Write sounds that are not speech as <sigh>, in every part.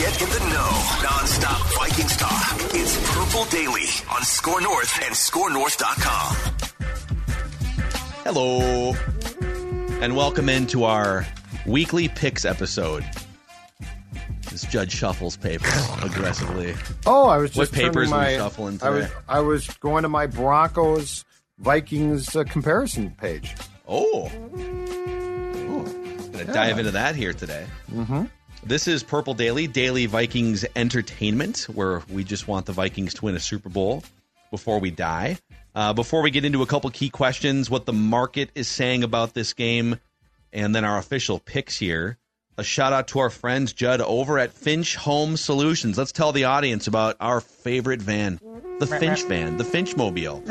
Get in the know. Non-stop Vikings talk. It's Purple Daily on Score North and ScoreNorth.com. Hello, and welcome into our weekly picks episode. This Judge shuffles papers <laughs> aggressively. Oh, I was What just papers turning were you my, shuffling I was? I was going to my Broncos Vikings uh, comparison page. Oh, Ooh. gonna dive into that here today. Mm-hmm. This is Purple Daily, daily Vikings entertainment, where we just want the Vikings to win a Super Bowl before we die. Uh, before we get into a couple key questions, what the market is saying about this game, and then our official picks here. A shout out to our friends Judd over at Finch Home Solutions. Let's tell the audience about our favorite van, the Finch van, the Finch Mobile.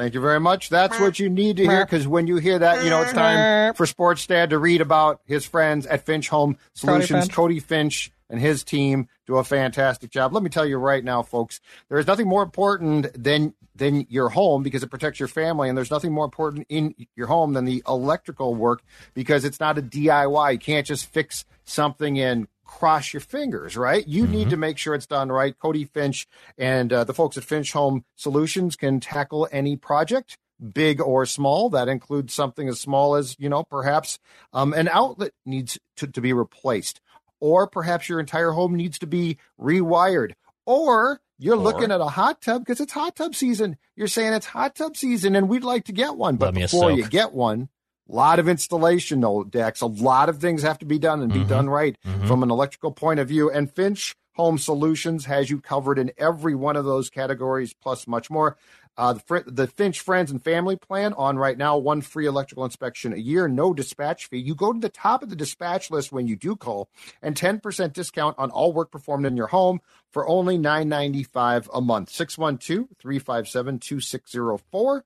Thank you very much. That's what you need to hear because when you hear that, you know it's time for Sports Dad to read about his friends at Finch Home Solutions. Finch. Cody Finch and his team do a fantastic job. Let me tell you right now, folks, there is nothing more important than than your home because it protects your family, and there's nothing more important in your home than the electrical work because it's not a DIY. You can't just fix something and cross your fingers, right? You need to make sure it's done right. Cody Finch and uh, the folks at Finch Home Solutions can tackle any project, big or small. That includes something as small as, you know, perhaps um, an outlet needs to, to be replaced, or perhaps your entire home needs to be rewired, or you're looking at a hot tub because it's hot tub season. You're saying it's hot tub season and we'd like to get one. But Love me a before you get one, a lot of installation, though, Dex. A lot of things have to be done and be Mhm. done right Mhm. from an electrical point of view. And Finch Home Solutions has you covered in every one of those categories, plus much more. Uh, the, Fr- the Finch Friends and Family Plan on right now, one free electrical inspection a year, no dispatch fee. You go to the top of the dispatch list when you do call, and 10% discount on all work performed in your home for only $9.95 a month. 612 357 2604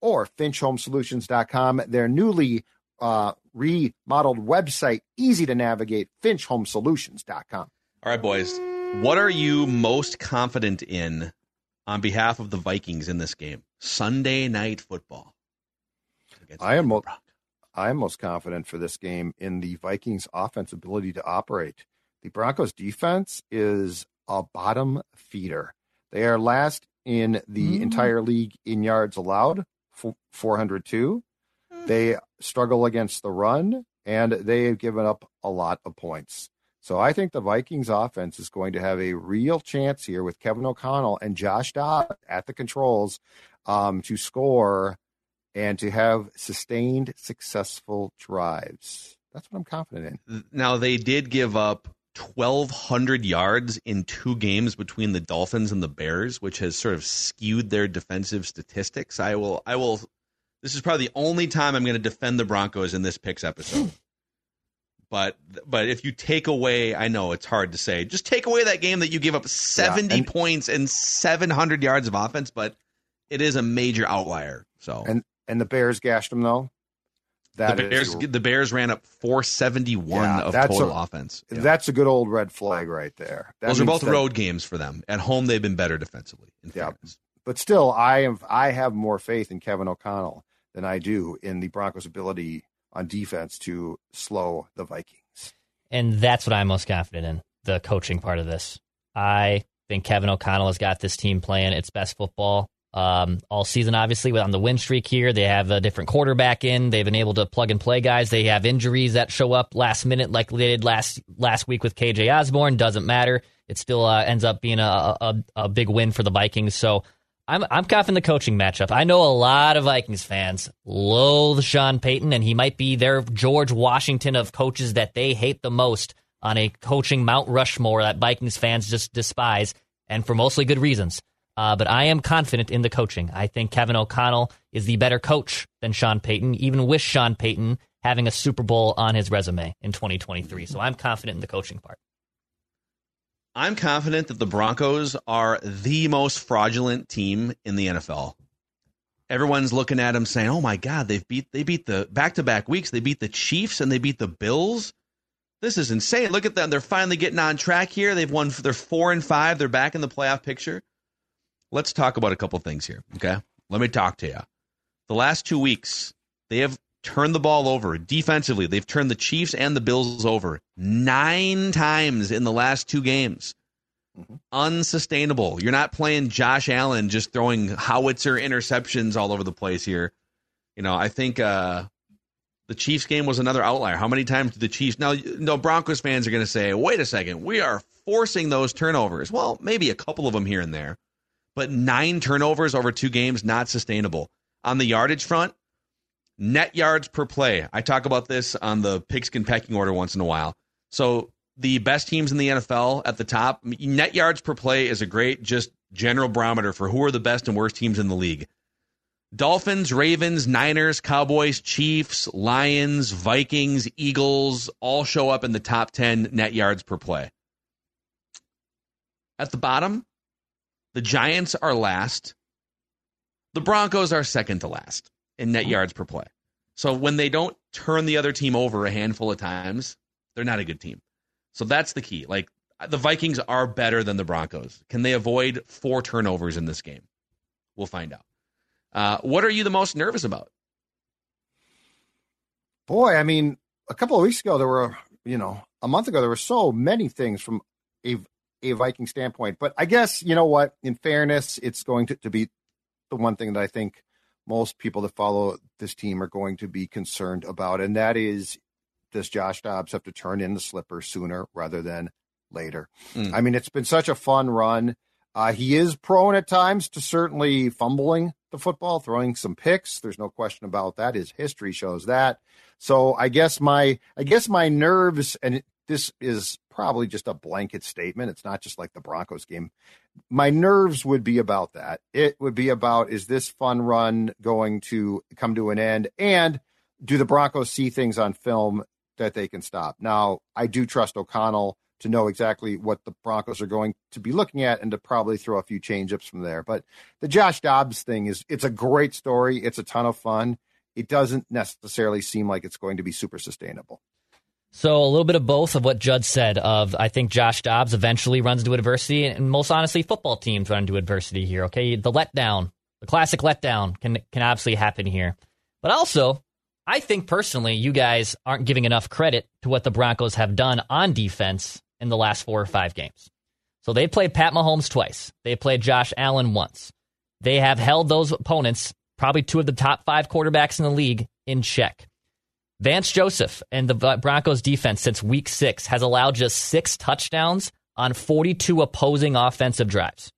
or finchhomesolutions.com. Their newly uh, remodeled website, easy to navigate, finchhomesolutions.com. All right, boys. What are you most confident in on behalf of the Vikings in this game? Sunday night football. I am the mo- I am most confident for this game in the Vikings' offense ability to operate. The Broncos' defense is a bottom feeder. They are last in the entire league in yards allowed, fo- 402. They struggle against the run, and they have given up a lot of points. So I think the Vikings offense is going to have a real chance here with Kevin O'Connell and Josh Dobbs at the controls um, to score and to have sustained successful drives. That's what I'm confident in. Now they did give up 1,200 yards in two games between the Dolphins and the Bears, which has sort of skewed their defensive statistics. I will, I will. This is probably the only time I'm going to defend the Broncos in this picks episode. <laughs> but, but if you take away, I know it's hard to say, just take away that game that you give up 70 yeah, and, points and 700 yards of offense, but it is a major outlier. So and and the Bears gashed them though. That the Bears, is, the Bears ran up 471 yeah, of total a, offense. Yeah. That's a good old red flag right there. That Those are both that, road games for them. At home, they've been better defensively. yeah, fairness. but still, I have I have more faith in Kevin O'Connell than I do in the Broncos' ability on defense to slow the Vikings. And that's what I'm most confident in the coaching part of this. I think Kevin O'Connell has got this team playing its best football um, all season. Obviously, on the win streak here, they have a different quarterback in. They've been able to plug and play guys. They have injuries that show up last minute, like they did last last week with KJ Osborn. Doesn't matter. It still uh, ends up being a, a, a big win for the Vikings. So I'm I'm confident the coaching matchup. I know a lot of Vikings fans loathe Sean Payton, and he might be their George Washington of coaches that they hate the most on a coaching Mount Rushmore that Vikings fans just despise, and for mostly good reasons. Uh, but I am confident in the coaching. I think Kevin O'Connell is the better coach than Sean Payton, even with Sean Payton having a Super Bowl on his resume in 2023. So I'm confident in the coaching part. I'm confident that the Broncos are the most fraudulent team in the NFL. Everyone's looking at them saying, "Oh my God, they've beat they beat the back-to-back weeks. They beat the Chiefs and they beat the Bills. This is insane. Look at them. They're finally getting on track here. They've won. They're four and five. They're back in the playoff picture." Let's talk about a couple things here. Okay. Let me talk to you. The last two weeks, they have turned the ball over defensively. They've turned the Chiefs and the Bills over nine times in the last two games. Mm-hmm. Unsustainable. You're not playing Josh Allen just throwing howitzer interceptions all over the place here. You know, I think uh, the Chiefs game was another outlier. How many times did the Chiefs? Now, no Broncos fans are going to say, "Wait a second, we are forcing those turnovers." Well, maybe a couple of them here and there but nine turnovers over two games, not sustainable. On the yardage front, net yards per play. I talk about this on the pigskin pecking order once in a while. So the best teams in the NFL at the top, net yards per play is a great just general barometer for who are the best and worst teams in the league. Dolphins, Ravens, Niners, Cowboys, Chiefs, Lions, Vikings, Eagles all show up in the top 10 net yards per play. At the bottom, the Giants are last. The Broncos are second to last in net yards per play. So when they don't turn the other team over a handful of times, they're not a good team. So that's the key. Like the Vikings are better than the Broncos. Can they avoid four turnovers in this game? We'll find out. Uh, what are you the most nervous about? Boy, I mean, a couple of weeks ago, there were, you know, a month ago, there were so many things from a a Viking standpoint. But I guess, you know what, in fairness, it's going to, to be the one thing that I think most people that follow this team are going to be concerned about. And that is does Josh Dobbs have to turn in the slipper sooner rather than later? Mm. I mean, it's been such a fun run. Uh, he is prone at times to certainly fumbling the football, throwing some picks. There's no question about that. His history shows that. So I guess my I guess my nerves and this is probably just a blanket statement. It's not just like the Broncos game. My nerves would be about that. It would be about is this fun run going to come to an end? And do the Broncos see things on film that they can stop? Now, I do trust O'Connell to know exactly what the Broncos are going to be looking at and to probably throw a few changeups from there. But the Josh Dobbs thing is it's a great story. It's a ton of fun. It doesn't necessarily seem like it's going to be super sustainable. So a little bit of both of what Judd said. Of I think Josh Dobbs eventually runs into adversity, and most honestly, football teams run into adversity here. Okay, the letdown, the classic letdown, can can obviously happen here. But also, I think personally, you guys aren't giving enough credit to what the Broncos have done on defense in the last four or five games. So they played Pat Mahomes twice. They played Josh Allen once. They have held those opponents, probably two of the top five quarterbacks in the league, in check. Vance Joseph and the Broncos defense since week six has allowed just six touchdowns on 42 opposing offensive drives.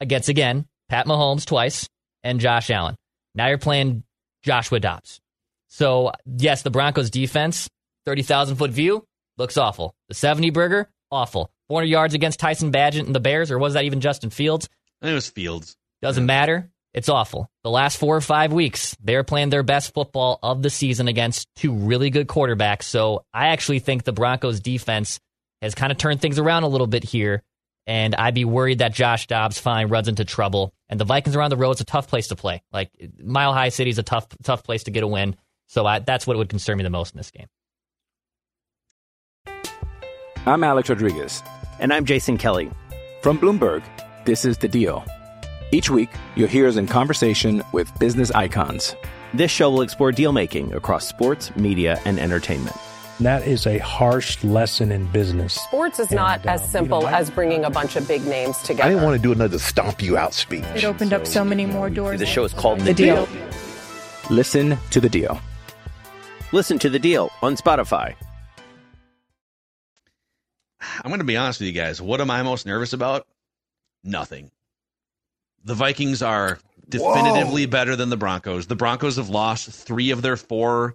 Against, again, Pat Mahomes twice and Josh Allen. Now you're playing Joshua Dobbs. So, yes, the Broncos defense 30,000 foot view looks awful. The 70 burger, awful. 400 yards against Tyson Bagent and the Bears, or was that even Justin Fields? I think it was Fields. Doesn't matter. It's awful. The last four or five weeks, they're playing their best football of the season against two really good quarterbacks. So I actually think the Broncos defense has kind of turned things around a little bit here. And I'd be worried that Josh Dobbs fine runs into trouble. And the Vikings around the road, it's a tough place to play. Like Mile High City is a tough, tough place to get a win. So I, that's what would concern me the most in this game. I'm Alex Rodriguez. And I'm Jason Kelly. From Bloomberg, this is The Deal. Each week, you'll hear us in conversation with business icons. This show will explore deal making across sports, media, and entertainment. That is a harsh lesson in business. Sports is not And, uh, as simple you know, I- as bringing a bunch of big names together. I didn't want to do another stomp you out speech. It opened up so many more doors. The show is called The Deal. Listen to the deal. Listen to the deal on Spotify. I'm going to be honest with you guys. What am I most nervous about? Nothing. The Vikings are definitively better than the Broncos. The Broncos have lost three of their four.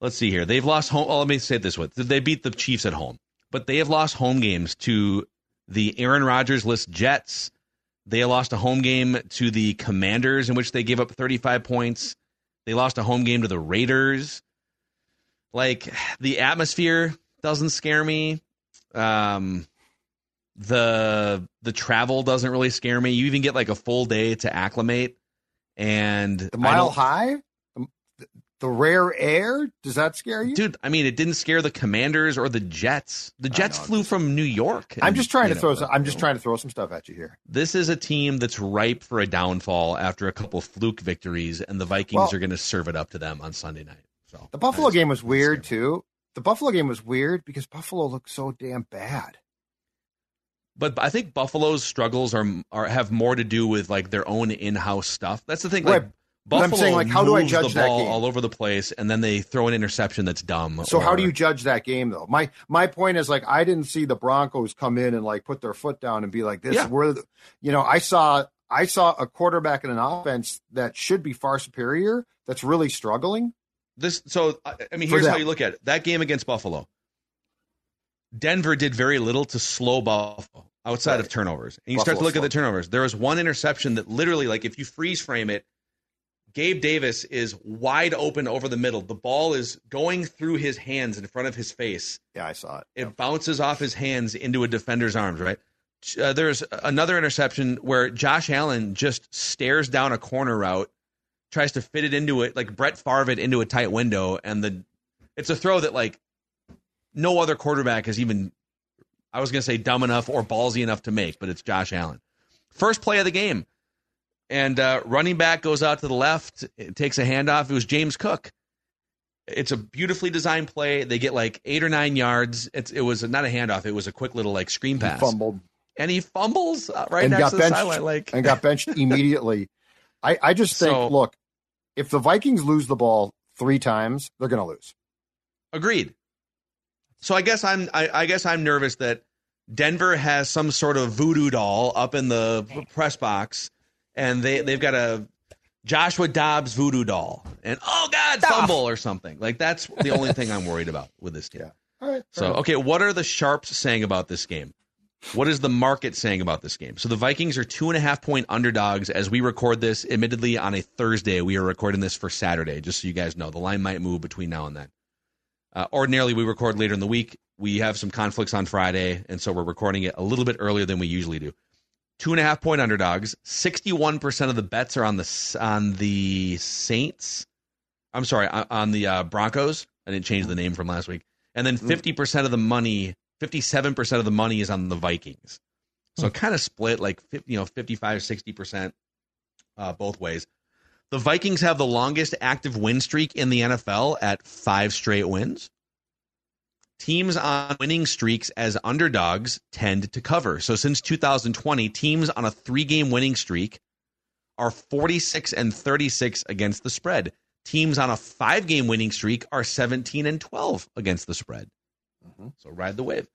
Let's see here. They've lost home. Let me say it this way: they beat the Chiefs at home, but they have lost home games to the Aaron Rodgers list Jets. They lost a home game to the Commanders, in which they gave up 35 points. They lost a home game to the Raiders. Like the atmosphere doesn't scare me. Um, the the travel doesn't really scare me. You even get like a full day to acclimate, and The mile high, the, rare air. Does that scare you? dude. I mean, it didn't scare the Commanders or the Jets. The Jets flew from New York. I'm just trying to throw. Some, I'm just trying to throw some stuff at you here. This is a team that's ripe for a downfall after a couple fluke victories, and the Vikings Well- are going to serve it up to them on Sunday night. So The Buffalo game was weird too. The Buffalo game was weird because Buffalo looked so damn bad. But I think Buffalo's struggles are are have more to do with like their own in-house stuff. That's the thing. Like Right. I'm Buffalo saying, like, how do I judge the that ball game? all over the place, and then they throw an interception that's dumb. So how do you judge that game though? My my point is like I didn't see the Broncos come in and like put their foot down and be like this. Yeah. We're you know I saw I saw a quarterback in an offense that should be far superior that's really struggling. this? So I I mean, here's how you look at it. That game against Buffalo, Denver did very little to slow Buffalo outside of turnovers. And you start to Buffalo look at the turnovers. There was one interception that literally, like, if you freeze frame it, Gabe Davis is wide open over the middle. The ball is going through his hands in front of his face. Yeah, I saw it. It bounces off his hands into a defender's arms, right? Uh, there's another interception where Josh Allen just stares down a corner route, tries to fit it into it, like Brett Favre into a tight window, and the it's a throw that like no other quarterback is even I was gonna say dumb enough or ballsy enough to make, but it's Josh Allen. First play of the game. And uh, running back goes out to the left, it takes a handoff. It was James Cook. It's a beautifully designed play. They get like eight or nine yards. It's, it was not a handoff. It was a quick little like screen He pass. fumbled And he fumbles uh, right and next got to the benched sideline. Like and got benched <laughs> immediately. I I just think So- look, if the Vikings lose the ball three times, they're going to lose. Agreed. So I guess I'm I, I guess I'm nervous that Denver has some sort of voodoo doll up in the press box, and they they've got a Joshua Dobbs voodoo doll, and oh god, fumble or something. Like that's the only thing I'm worried about with this team. All right. So okay, what are the sharps saying about this game? What is the market saying about this game? So the Vikings are two and a half point underdogs as we record this. Admittedly, on a Thursday, we are recording this for Saturday. Just so you guys know, the line might move between now and then. Uh, ordinarily, we record later in the week. We have some conflicts on Friday, and so we're recording it a little bit earlier than we usually do. Two and a half point underdogs. Sixty-one percent of the bets are on the on the Saints. I'm sorry, on, the uh, Broncos. I didn't change the name from last week. And then fifty percent of the money, fifty-seven percent of the money is on the Vikings. So kind of split, like you know, 55, 60 percent uh, both ways. The Vikings have the longest active win streak in the NFL at five straight wins. Teams on winning streaks as underdogs tend to cover. So since 2020, teams on a three game winning streak are 46 and 36 against the spread. Teams on a five game winning streak are 17 and 12 against the spread. Mm-hmm. So ride the wave.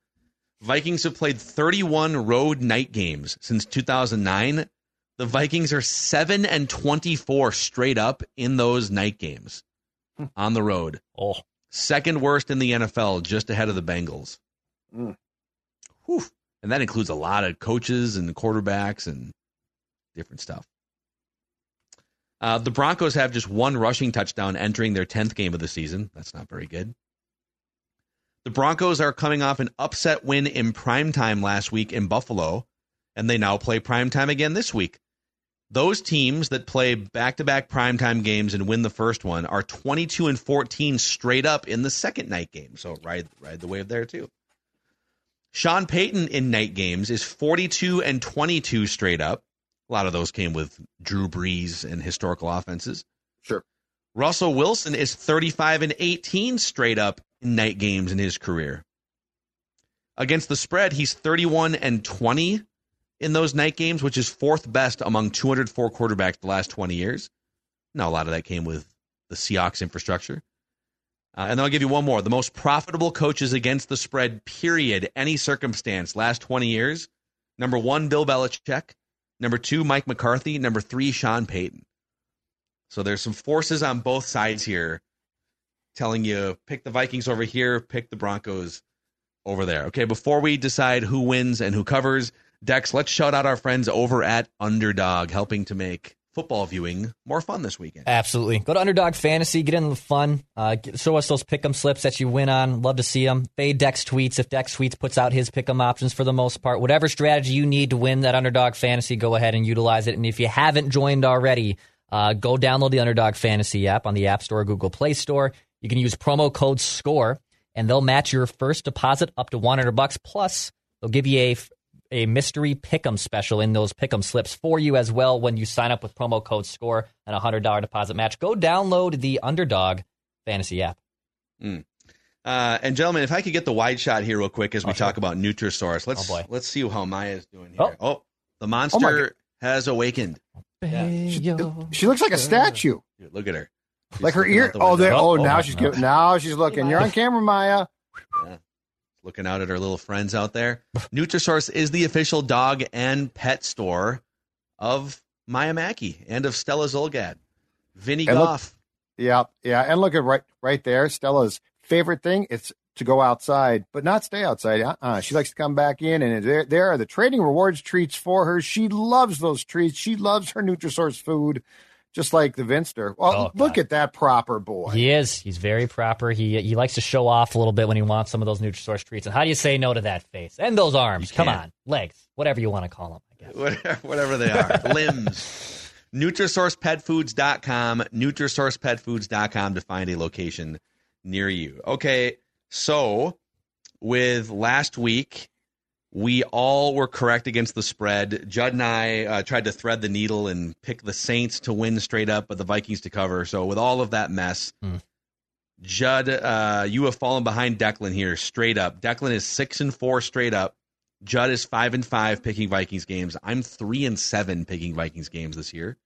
Vikings have played 31 road night games since 2009. The Vikings are 7 and 24 straight up in those night games on the road. Oh, second worst in the NFL, just ahead of the Bengals. Mm. Whew. And that includes a lot of coaches and quarterbacks and different stuff. Uh, the Broncos have just one rushing touchdown entering their 10th game of the season. That's not very good. The Broncos are coming off an upset win in primetime last week in Buffalo, and they now play primetime again this week. Those teams that play back-to-back primetime games and win the first one are 22 and 14 straight up in the second night game. So ride ride the wave there too. Sean Payton in night games is 42 and 22 straight up. A lot of those came with Drew Brees and historical offenses. Sure. Russell Wilson is 35 and 18 straight up in night games in his career. Against the spread, he's 31 and 20 in those night games, which is fourth best among 204 quarterbacks the last 20 years. Now, a lot of that came with the Seahawks infrastructure. Uh, and then I'll give you one more. The most profitable coaches against the spread, period, any circumstance, last 20 years. Number one, Bill Belichick. Number two, Mike McCarthy. Number three, Sean Payton. So there's some forces on both sides here telling you pick the Vikings over here, pick the Broncos over there. Okay, before we decide who wins and who covers, Dex, let's shout out our friends over at Underdog, helping to make football viewing more fun this weekend. Absolutely. Go to Underdog Fantasy, get in the fun. Uh, get, show us those pick'em slips that you win on. Love to see them. Fade Dex tweets if Dex tweets puts out his pick'em options for the most part. Whatever strategy you need to win that Underdog Fantasy, go ahead and utilize it. And if you haven't joined already, uh, go download the Underdog Fantasy app on the App Store, Google Play Store. You can use promo code SCORE, and they'll match your first deposit up to 100 bucks. Plus, they'll give you a a mystery pick'em special in those pick'em slips for you as well when you sign up with promo code SCORE and a $100 deposit match. Go download the Underdog Fantasy app. Mm. Uh, and gentlemen, if I could get the wide shot here real quick as we Oh, sure. talk about Nutrisource, let's Oh, let's see how Maya's doing here. Oh. Oh, the Oh, monster has awakened. She looks like a statue. Dude, look at her. She's Like her ear. the Oh, there. Oh, Oh, now my she's God. giving. Now she's looking. You're on camera, Maya. Looking out at our little friends out there. Nutrisource is the official dog and pet store of Maya Mackey and of Stella Zulgad. Vinny And look- Goff. Yeah, yeah, and look at right, right there. Stella's favorite thing is to go outside, but not stay outside. Uh-uh. She likes to come back in, and there, there are the trading rewards treats for her. She loves those treats. She loves her Nutrisource food, just like the Vinster. Well, Oh, look at that proper boy. He is. He's very proper. He he likes to show off a little bit when he wants some of those Nutrisource treats. And how do you say no to that face and those arms? Come can't. on, legs, whatever you want to call them. I guess. whatever, whatever they are, <laughs> limbs. NutrisourcePetFoods.com, NutrisourcePetFoods.com to find a location near you. Okay, so with last week, we all were correct against the spread. Judd and I uh, tried to thread the needle and pick the Saints to win straight up, but the Vikings to cover. So with all of that mess, Hmm. Judd, uh, you have fallen behind Declan here straight up. Declan is six and four straight up. Judd is five and five picking Vikings games. I'm three and seven picking Vikings games this year.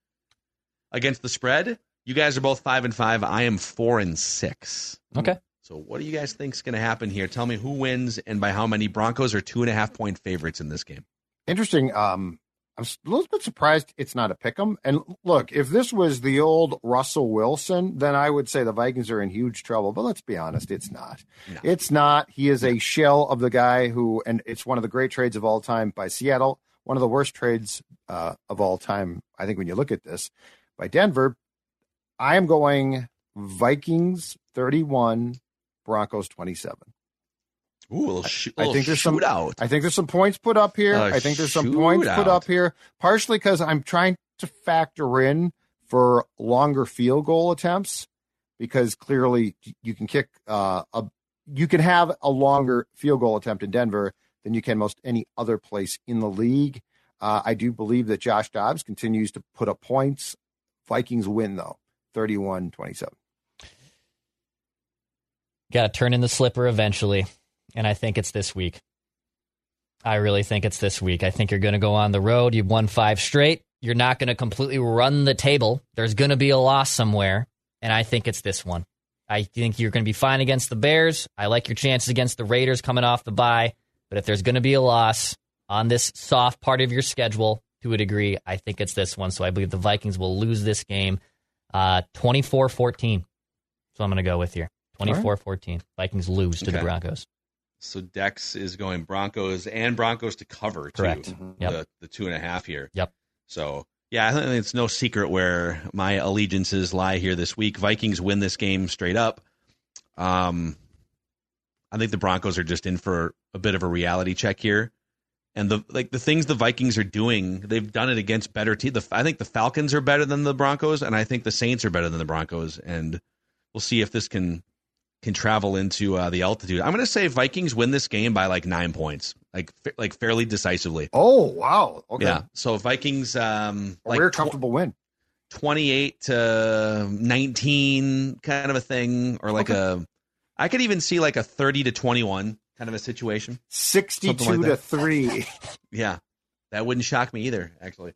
Against the spread, you guys are both five and five. I am four and six. Okay. So what do you guys think is going to happen here? Tell me who wins and by how many. Broncos are two and a half point favorites in this game. Interesting. Um, I'm a little bit surprised it's not a pick 'em. And look, if this was the old Russell Wilson, then I would say the Vikings are in huge trouble. But let's be honest, it's not. It's not. He is a shell of the guy who, and it's one of the great trades of all time by Seattle. One of the worst trades uh, of all time, I think, when you look at this by Denver. I am going Vikings 31, Broncos 27. Ooh, little, sh- I think there's some. I think there's some points put up here. A I think there's some points put up here, partially because I'm trying to factor in for longer field goal attempts, because clearly you can kick uh, a you can have a longer field goal attempt in Denver than you can most any other place in the league. Uh, I do believe that Josh Dobbs continues to put up points. Vikings win though, 31-27. Got to turn in the slipper eventually, and I think it's this week. I really think it's this week. I think you're going to go on the road. You've won five straight. You're not going to completely run the table. There's going to be a loss somewhere, and I think it's this one. I think you're going to be fine against the Bears. I like your chances against the Raiders coming off the bye, but if there's going to be a loss on this soft part of your schedule to a degree, I think it's this one. So I believe the Vikings will lose this game uh, 24 14. So I'm going to go with here. 24-14. Vikings lose to the Broncos. So Dex is going Broncos and Broncos to cover too. Correct. Yep. The, the two and a half here. Yep. So yeah, I think it's no secret where my allegiances lie here this week. Vikings win this game straight up. Um, I think the Broncos are just in for a bit of a reality check here, and the like the things the Vikings are doing, they've done it against better teams. I think the Falcons are better than the Broncos, and I think the Saints are better than the Broncos, and we'll see if this can can travel into uh, the altitude. I'm going to say Vikings win this game by like nine points, like fa- like fairly decisively. Oh wow. Okay. Yeah. So Vikings, um, A like rare tw- comfortable win. 28 to 19 kind of a thing or like a I could even see like a 30 to 21 kind of a situation. Sixty-two Something like to three. <laughs> <laughs> Yeah. That wouldn't shock me either actually.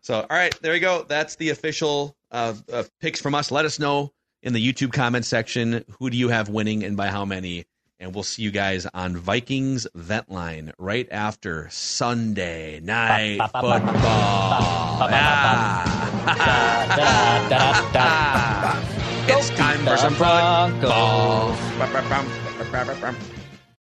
So all right, there you go. That's the official uh, uh, picks from us. Let us know in the YouTube comment section who do you have winning and by how many and we'll see you guys on Vikings Vent Line right after Sunday night football. Ah. It's time for some football.